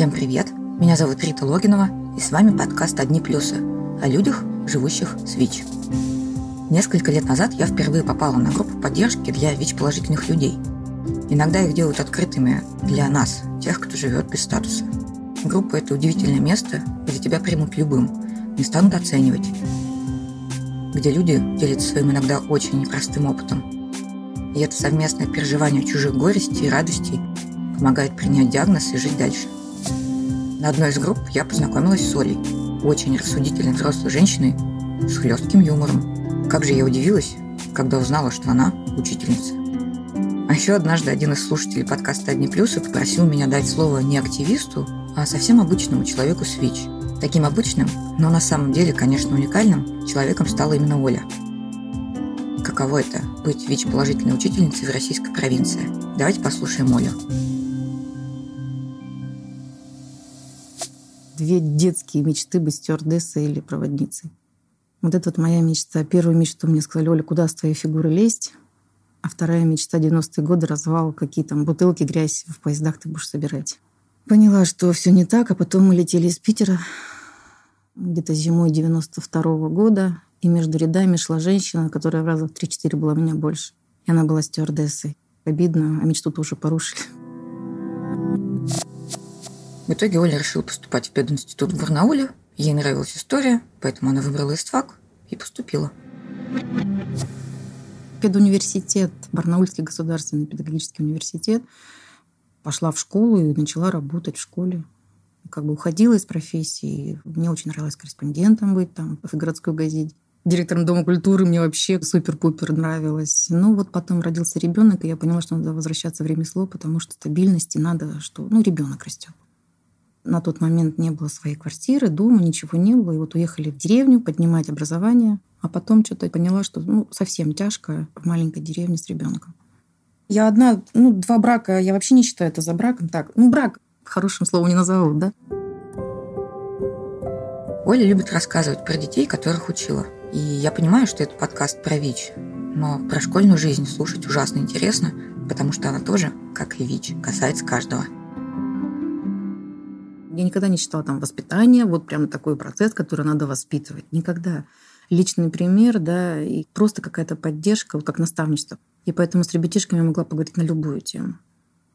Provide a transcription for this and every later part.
Всем привет! Меня зовут Рита Логинова, и с вами подкаст «Одни плюсы» о людях, живущих с ВИЧ. Несколько лет назад я впервые попала на группу поддержки для ВИЧ-положительных людей. Иногда их делают открытыми для нас, тех, кто живет без статуса. Группа – это удивительное место, где тебя примут любым, не станут оценивать, где люди делятся своим иногда очень непростым опытом. И это совместное переживание чужих горестей и радостей помогает принять диагноз и жить дальше. На одной из групп я познакомилась с Олей, очень рассудительной взрослой женщиной с хлестким юмором. Как же я удивилась, когда узнала, что она учительница. А еще однажды один из слушателей подкаста «Одни плюсы» попросил меня дать слово не активисту, а совсем обычному человеку с ВИЧ. Таким обычным, но на самом деле, конечно, уникальным человеком стала именно Оля. Каково это – быть ВИЧ-положительной учительницей в российской провинции? Давайте послушаем Олю. Две детские мечты быть стюардессой или проводницей. Вот это вот моя мечта. Первую мечту мне сказали, Оля, куда с твоей фигуры лезть? А вторая мечта 90-е годы развал, какие там бутылки, грязь в поездах ты будешь собирать. Поняла, что все не так, а потом мы летели из Питера где-то зимой 92 -го года, и между рядами шла женщина, которая в раза в 3-4 была меня больше. И она была стюардессой. Обидно, а мечту-то уже порушили. В итоге Оля решила поступать в пединститут в Барнауле. Ей нравилась история, поэтому она выбрала ИСТФАК и поступила. Педуниверситет, Барнаульский государственный педагогический университет – пошла в школу и начала работать в школе. Как бы уходила из профессии. Мне очень нравилось корреспондентом быть там в городской газете. Директором Дома культуры мне вообще супер-пупер нравилось. Ну вот потом родился ребенок, и я поняла, что надо возвращаться в ремесло, потому что стабильности надо, что ну ребенок растет. На тот момент не было своей квартиры, дома, ничего не было. И вот уехали в деревню поднимать образование. А потом что-то поняла, что ну, совсем тяжко в маленькой деревне с ребенком. Я одна, ну, два брака, я вообще не считаю это за браком. Так, ну, брак хорошим словом не назову, да? Оля любит рассказывать про детей, которых учила. И я понимаю, что это подкаст про ВИЧ, но про школьную жизнь слушать ужасно интересно, потому что она тоже, как и ВИЧ, касается каждого. Я никогда не считала там воспитание, вот прям такой процесс, который надо воспитывать. Никогда. Личный пример, да, и просто какая-то поддержка, вот как наставничество. И поэтому с ребятишками я могла поговорить на любую тему.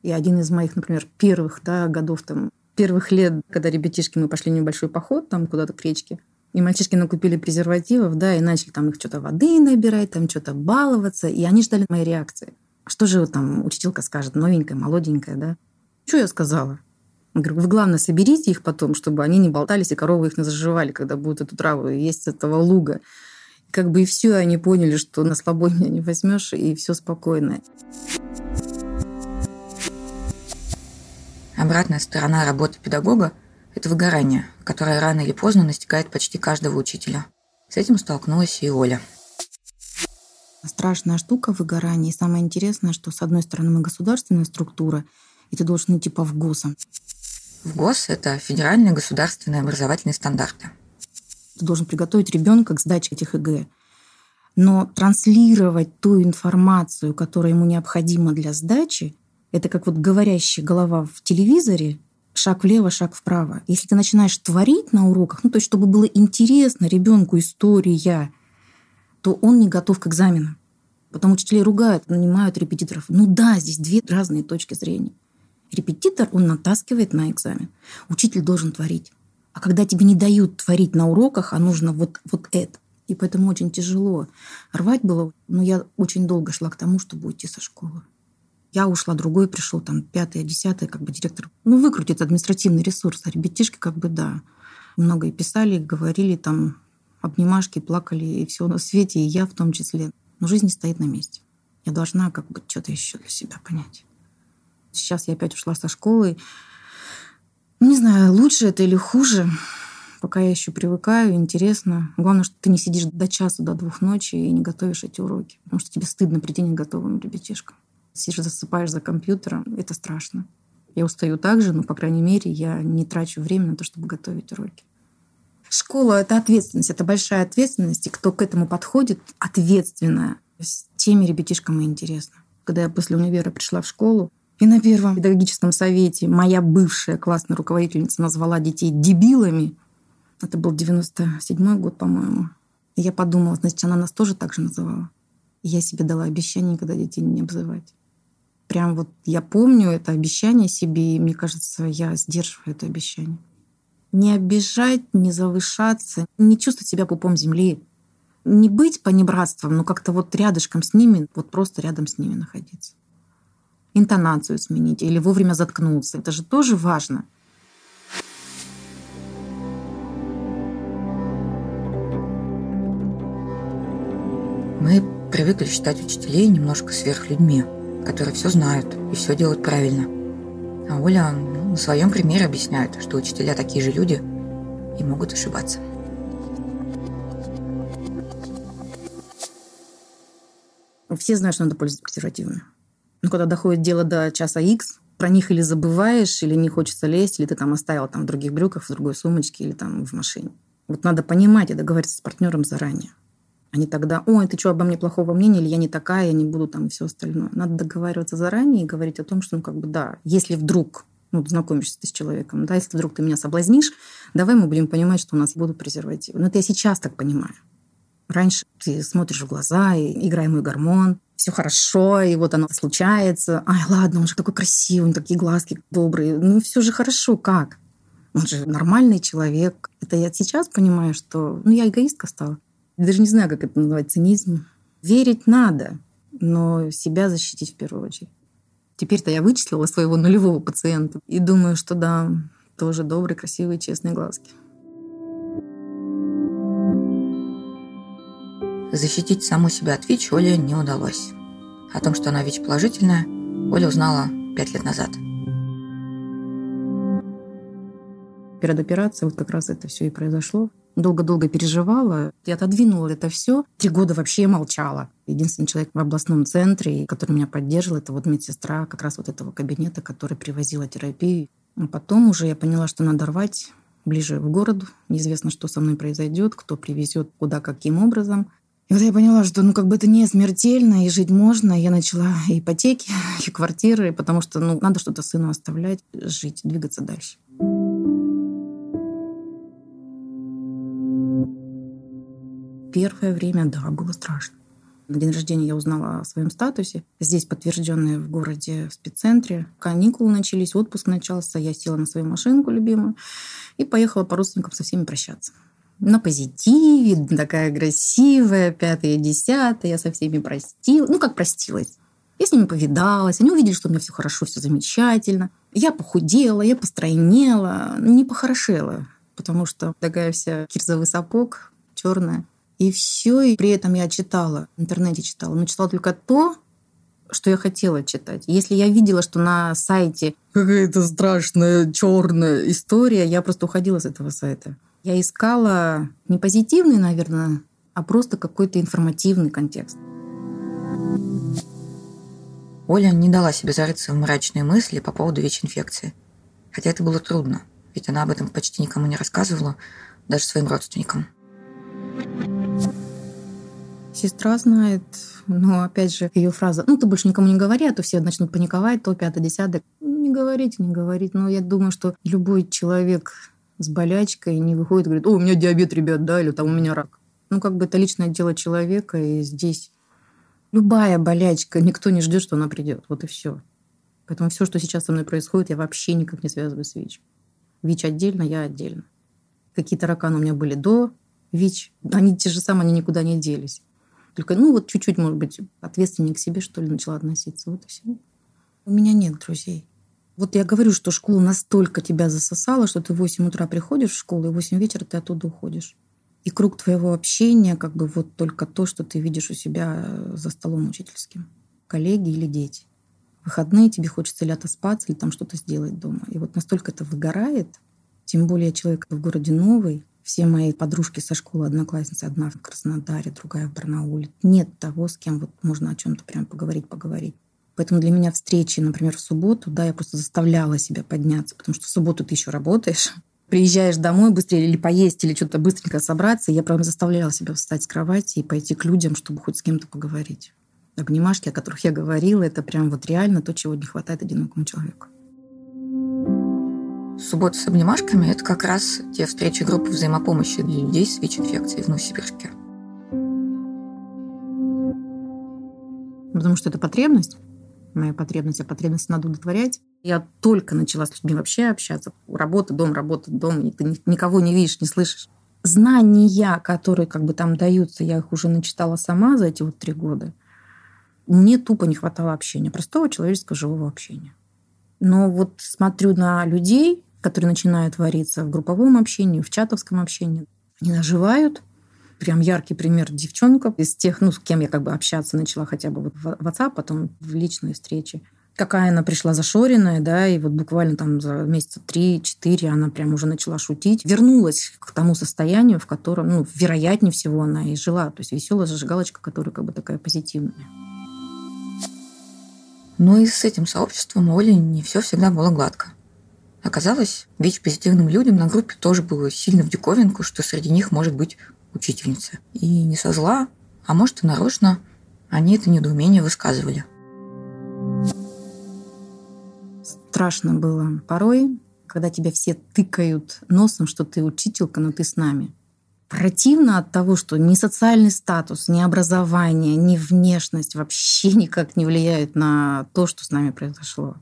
И один из моих, например, первых да, годов, там, первых лет, когда ребятишки, мы пошли в небольшой поход там куда-то к речке, и мальчишки накупили презервативов, да, и начали там их что-то воды набирать, там что-то баловаться, и они ждали моей реакции. Что же там учителька скажет, новенькая, молоденькая, да? Что я сказала? Я говорю, вы главное соберите их потом, чтобы они не болтались, и коровы их не заживали, когда будут эту траву есть с этого луга как бы и все, они поняли, что на слабо меня не возьмешь, и все спокойно. Обратная сторона работы педагога – это выгорание, которое рано или поздно настигает почти каждого учителя. С этим столкнулась и Оля. Страшная штука выгорание. И самое интересное, что с одной стороны мы государственная структура, и ты должен идти по ФГОСам. ФГОС – это федеральные государственные образовательные стандарты – ты должен приготовить ребенка к сдаче этих ЕГЭ. Но транслировать ту информацию, которая ему необходима для сдачи, это как вот говорящая голова в телевизоре, шаг влево, шаг вправо. Если ты начинаешь творить на уроках, ну то есть чтобы было интересно ребенку история, то он не готов к экзаменам. Потом учителей ругают, нанимают репетиторов. Ну да, здесь две разные точки зрения. Репетитор, он натаскивает на экзамен. Учитель должен творить. А когда тебе не дают творить на уроках, а нужно вот, вот это. И поэтому очень тяжело. Рвать было, но я очень долго шла к тому, чтобы уйти со школы. Я ушла, другой пришел, там, пятый, десятый, как бы директор. Ну, выкрутит административный ресурс. А ребятишки, как бы, да, много и писали, говорили, там, обнимашки, плакали, и все на свете, и я в том числе. Но жизнь не стоит на месте. Я должна, как бы, что-то еще для себя понять. Сейчас я опять ушла со школы, не знаю, лучше это или хуже. Пока я еще привыкаю, интересно. Главное, что ты не сидишь до часу, до двух ночи и не готовишь эти уроки. Потому что тебе стыдно прийти не готовым ребятишкам. Сидишь, засыпаешь за компьютером, это страшно. Я устаю так же, но, по крайней мере, я не трачу время на то, чтобы готовить уроки. Школа — это ответственность, это большая ответственность, и кто к этому подходит, ответственная. С теми ребятишкам и интересно. Когда я после универа пришла в школу, И на первом педагогическом совете моя бывшая классная руководительница назвала детей дебилами. Это был 97 год, по-моему. И я подумала, значит, она нас тоже так же называла. И я себе дала обещание никогда детей не обзывать. Прям вот я помню это обещание себе, и мне кажется, я сдерживаю это обещание. Не обижать, не завышаться, не чувствовать себя пупом земли. Не быть понебратством, но как-то вот рядышком с ними, вот просто рядом с ними находиться интонацию сменить или вовремя заткнуться. Это же тоже важно. Мы привыкли считать учителей немножко сверхлюдьми, которые все знают и все делают правильно. А Оля ну, на своем примере объясняет, что учителя такие же люди и могут ошибаться. Все знают, что надо пользоваться презервативами. Но когда доходит дело до часа X, про них или забываешь, или не хочется лезть, или ты там оставил там в других брюках, в другой сумочке или там в машине. Вот надо понимать и договориться с партнером заранее. А не тогда, ой, ты что, обо мне плохого мнения, или я не такая, я не буду там и все остальное. Надо договариваться заранее и говорить о том, что, ну, как бы, да, если вдруг ну, знакомишься ты с человеком, да, если вдруг ты меня соблазнишь, давай мы будем понимать, что у нас будут презервативы. Но это я сейчас так понимаю. Раньше ты смотришь в глаза, и играй мой гормон, все хорошо, и вот оно случается. Ай, ладно, он же такой красивый, такие глазки добрые. Ну, все же хорошо, как? Он же нормальный человек. Это я сейчас понимаю, что... Ну, я эгоистка стала. Даже не знаю, как это называть, цинизм. Верить надо, но себя защитить в первую очередь. Теперь-то я вычислила своего нулевого пациента и думаю, что да, тоже добрые, красивые, честные глазки. Защитить саму себя от ВИЧ Оле не удалось. О том, что она ВИЧ-положительная, Оля узнала пять лет назад. Перед операцией вот как раз это все и произошло. Долго-долго переживала, и отодвинула это все. Три года вообще молчала. Единственный человек в областном центре, который меня поддерживал, это вот медсестра как раз вот этого кабинета, который привозила терапию. А потом уже я поняла, что надо рвать ближе в город. Неизвестно, что со мной произойдет, кто привезет, куда, каким образом. И вот я поняла, что ну как бы это не смертельно, и жить можно. Я начала ипотеки, и квартиры, потому что ну, надо что-то сыну оставлять, жить, двигаться дальше. Первое время, да, было страшно. На день рождения я узнала о своем статусе. Здесь подтвержденные в городе в спеццентре. Каникулы начались, отпуск начался. Я села на свою машинку любимую и поехала по родственникам со всеми прощаться на позитиве, такая красивая, пятая, десятая, я со всеми простила. Ну, как простилась. Я с ними повидалась, они увидели, что у меня все хорошо, все замечательно. Я похудела, я постройнела, не похорошела, потому что такая вся кирзовый сапог, черная. И все, и при этом я читала, в интернете читала, но читала только то, что я хотела читать. Если я видела, что на сайте какая-то страшная черная история, я просто уходила с этого сайта. Я искала не позитивный, наверное, а просто какой-то информативный контекст. Оля не дала себе зарыться в мрачные мысли по поводу ВИЧ-инфекции. Хотя это было трудно, ведь она об этом почти никому не рассказывала, даже своим родственникам. Сестра знает, но опять же ее фраза «ну ты больше никому не говори, а то все начнут паниковать, то пятое, десятое». Не говорите, не говорить. Но я думаю, что любой человек с болячкой не выходит говорит, о, у меня диабет, ребят, да, или там у меня рак. Ну, как бы это личное дело человека, и здесь любая болячка, никто не ждет, что она придет. Вот и все. Поэтому все, что сейчас со мной происходит, я вообще никак не связываю с ВИЧ. ВИЧ отдельно, я отдельно. Какие тараканы у меня были до ВИЧ, они те же самые, они никуда не делись. Только, ну, вот чуть-чуть, может быть, ответственнее к себе, что ли, начала относиться. Вот и все. У меня нет друзей. Вот я говорю, что школа настолько тебя засосала, что ты в 8 утра приходишь в школу, и в 8 вечера ты оттуда уходишь. И круг твоего общения как бы вот только то, что ты видишь у себя за столом учительским. Коллеги или дети. В выходные тебе хочется или отоспаться, или там что-то сделать дома. И вот настолько это выгорает, тем более человек в городе новый, все мои подружки со школы, одноклассницы, одна в Краснодаре, другая в Барнауле. Нет того, с кем вот можно о чем-то прям поговорить, поговорить. Поэтому для меня встречи, например, в субботу, да, я просто заставляла себя подняться, потому что в субботу ты еще работаешь, приезжаешь домой быстрее или поесть, или что-то быстренько собраться. Я прям заставляла себя встать с кровати и пойти к людям, чтобы хоть с кем-то поговорить. Обнимашки, о которых я говорила, это прям вот реально то, чего не хватает одинокому человеку. Суббота с обнимашками – это как раз те встречи группы взаимопомощи для людей с ВИЧ-инфекцией в Новосибирске. Потому что это потребность, моя потребность, а потребность надо удовлетворять. Я только начала с людьми вообще общаться. Работа, дом, работа, дом. И ты никого не видишь, не слышишь. Знания, которые как бы там даются, я их уже начитала сама за эти вот три года. Мне тупо не хватало общения, простого человеческого живого общения. Но вот смотрю на людей, которые начинают вариться в групповом общении, в чатовском общении. Они наживают. Прям яркий пример девчонка из тех, ну, с кем я как бы общаться начала хотя бы вот в WhatsApp, потом в личной встрече. Какая она пришла зашоренная, да, и вот буквально там за месяца три-четыре она прям уже начала шутить. Вернулась к тому состоянию, в котором, ну, вероятнее всего она и жила. То есть веселая зажигалочка, которая как бы такая позитивная. Но и с этим сообществом Оли не все всегда было гладко. Оказалось, ВИЧ-позитивным людям на группе тоже было сильно в диковинку, что среди них может быть учительница. И не со зла, а может и нарочно, они это недоумение высказывали. Страшно было порой, когда тебя все тыкают носом, что ты учителька, но ты с нами. Противно от того, что ни социальный статус, ни образование, ни внешность вообще никак не влияют на то, что с нами произошло.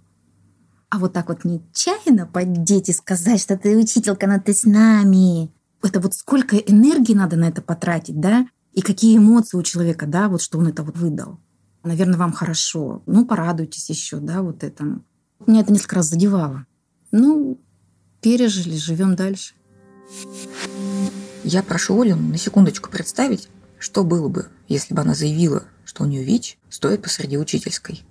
А вот так вот нечаянно поддеть и сказать, что ты учителька, но ты с нами. Это вот сколько энергии надо на это потратить, да? И какие эмоции у человека, да, вот что он это вот выдал. Наверное, вам хорошо. Ну, порадуйтесь еще, да, вот этому. Меня это несколько раз задевало. Ну, пережили, живем дальше. Я прошу Олю на секундочку представить, что было бы, если бы она заявила, что у нее ВИЧ стоит посреди учительской.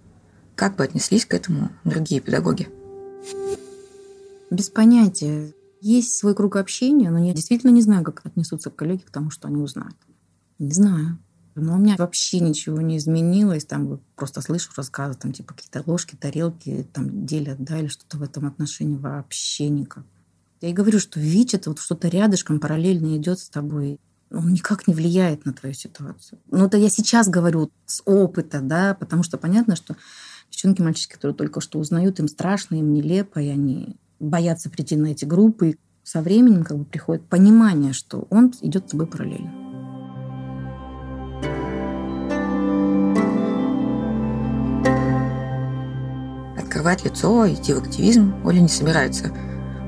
Как бы отнеслись к этому другие педагоги? Без понятия. Есть свой круг общения, но я действительно не знаю, как отнесутся коллеги к тому, что они узнают. Не знаю. Но у меня вообще ничего не изменилось. Там просто слышу рассказы, там типа какие-то ложки, тарелки там делят, да, или что-то в этом отношении вообще никак. Я и говорю, что ВИЧ это вот что-то рядышком параллельно идет с тобой. Он никак не влияет на твою ситуацию. Но это я сейчас говорю с опыта, да, потому что понятно, что девчонки, мальчики, которые только что узнают, им страшно, им нелепо, и они боятся прийти на эти группы. И со временем как бы приходит понимание, что он идет с тобой параллельно. Открывать лицо, идти в активизм Оля не собирается.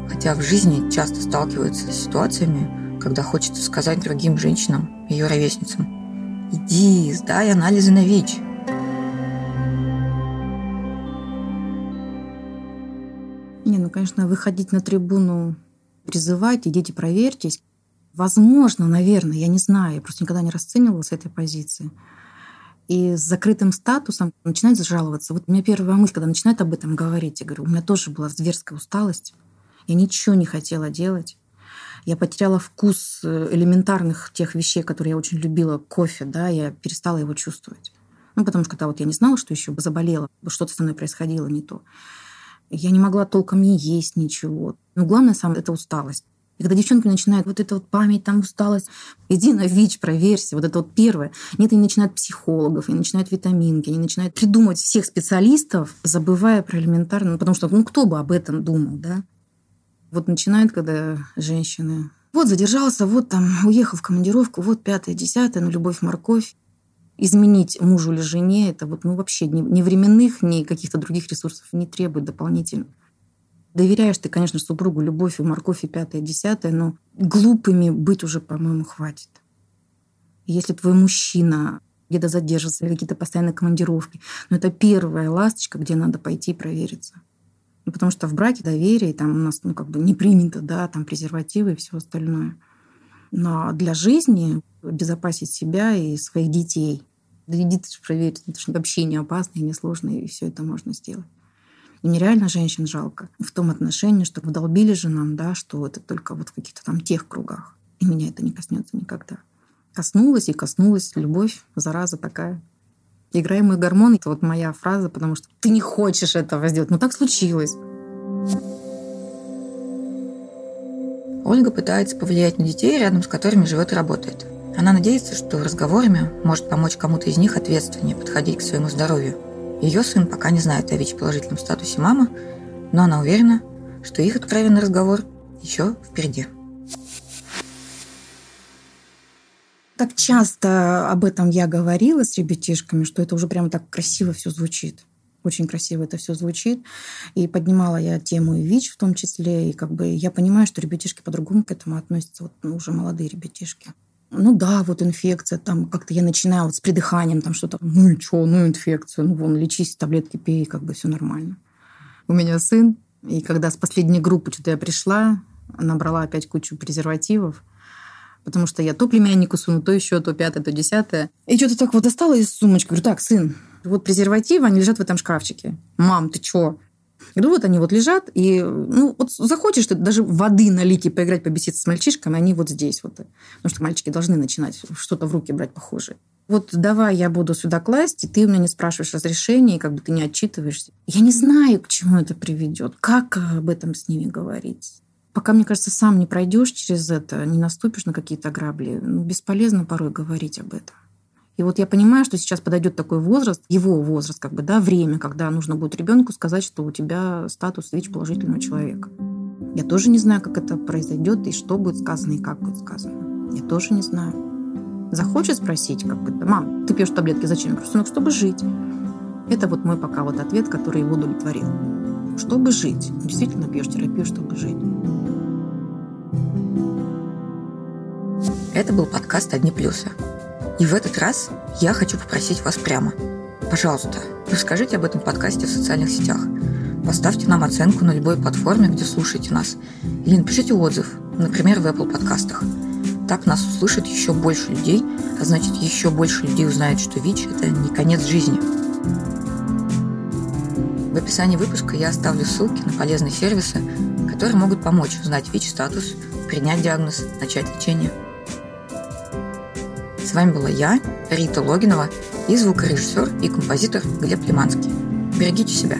Хотя в жизни часто сталкивается с ситуациями, когда хочется сказать другим женщинам, ее ровесницам, «Иди, сдай анализы на ВИЧ, конечно, выходить на трибуну, призывать, идите проверьтесь. Возможно, наверное, я не знаю, я просто никогда не расценивала с этой позиции. И с закрытым статусом начинают жаловаться. Вот у меня первая мысль, когда начинают об этом говорить, я говорю, у меня тоже была зверская усталость. Я ничего не хотела делать. Я потеряла вкус э, элементарных тех вещей, которые я очень любила, кофе, да, я перестала его чувствовать. Ну, потому что когда вот я не знала, что еще заболела, что-то со мной происходило не то. Я не могла толком не есть ничего. Но главное сам это усталость. И когда девчонки начинают вот это вот память, там усталость, иди на ВИЧ, проверься, вот это вот первое. Нет, они начинают психологов, они начинают витаминки, они начинают придумывать всех специалистов, забывая про элементарно, ну, потому что ну кто бы об этом думал, да? Вот начинают, когда женщины вот задержался, вот там уехал в командировку, вот пятое, десятое, ну любовь, морковь изменить мужу или жене, это вот, ну, вообще ни, ни временных, ни каких-то других ресурсов не требует дополнительно. Доверяешь ты, конечно, супругу любовь и морковь и пятое, десятое, но глупыми быть уже, по-моему, хватит. Если твой мужчина где-то задержится, или какие-то постоянные командировки, но это первая ласточка, где надо пойти провериться. Ну, потому что в браке доверие, там у нас ну, как бы не принято, да, там презервативы и все остальное. Но для жизни обезопасить себя и своих детей. Да иди ты проверь, это же вообще не опасно и не сложно, и все это можно сделать. И нереально женщин жалко в том отношении, что вдолбили же нам, да, что это только вот в каких-то там тех кругах. И меня это не коснется никогда. Коснулась и коснулась. Любовь, зараза такая. Играй мой гормон. Это вот моя фраза, потому что ты не хочешь этого сделать. Но так случилось. Ольга пытается повлиять на детей, рядом с которыми живет и работает. Она надеется, что разговорами может помочь кому-то из них ответственнее подходить к своему здоровью. Ее сын пока не знает о ВИЧ-положительном статусе мамы, но она уверена, что их откровенный разговор еще впереди. Так часто об этом я говорила с ребятишками, что это уже прямо так красиво все звучит. Очень красиво это все звучит. И поднимала я тему и ВИЧ в том числе. И как бы я понимаю, что ребятишки по-другому к этому относятся. Вот уже молодые ребятишки. Ну да, вот инфекция, там как-то я начинаю вот с придыханием, там что-то, ну и что, ну инфекция, ну вон, лечись, таблетки пей, как бы все нормально. У меня сын, и когда с последней группы что-то я пришла, набрала опять кучу презервативов, потому что я то племяннику суну, то еще, то пятое, то десятое. И что-то так вот достала из сумочки. Говорю, так, сын, вот презервативы, они лежат в этом шкафчике. Мам, ты чё? Говорю, вот они вот лежат, и ну, вот захочешь ты даже воды налить и поиграть, побеситься с мальчишками, они вот здесь вот. Потому что мальчики должны начинать что-то в руки брать похожее. Вот давай я буду сюда класть, и ты у меня не спрашиваешь разрешения, и как бы ты не отчитываешься. Я не знаю, к чему это приведет, как об этом с ними говорить пока, мне кажется, сам не пройдешь через это, не наступишь на какие-то грабли, ну, бесполезно порой говорить об этом. И вот я понимаю, что сейчас подойдет такой возраст, его возраст, как бы, да, время, когда нужно будет ребенку сказать, что у тебя статус ВИЧ положительного человека. Я тоже не знаю, как это произойдет, и что будет сказано, и как будет сказано. Я тоже не знаю. Захочет спросить, как бы, мам, ты пьешь таблетки, зачем? Я говорю, сынок, чтобы жить. Это вот мой пока вот ответ, который его удовлетворил. Чтобы жить. Действительно пьешь терапию, чтобы жить. Это был подкаст «Одни плюсы». И в этот раз я хочу попросить вас прямо. Пожалуйста, расскажите об этом подкасте в социальных сетях. Поставьте нам оценку на любой платформе, где слушаете нас. Или напишите отзыв, например, в Apple подкастах. Так нас услышит еще больше людей, а значит, еще больше людей узнают, что ВИЧ – это не конец жизни. В описании выпуска я оставлю ссылки на полезные сервисы, которые могут помочь узнать ВИЧ-статус, принять диагноз, начать лечение – с вами была я, Рита Логинова, и звукорежиссер и композитор Глеб Лиманский. Берегите себя.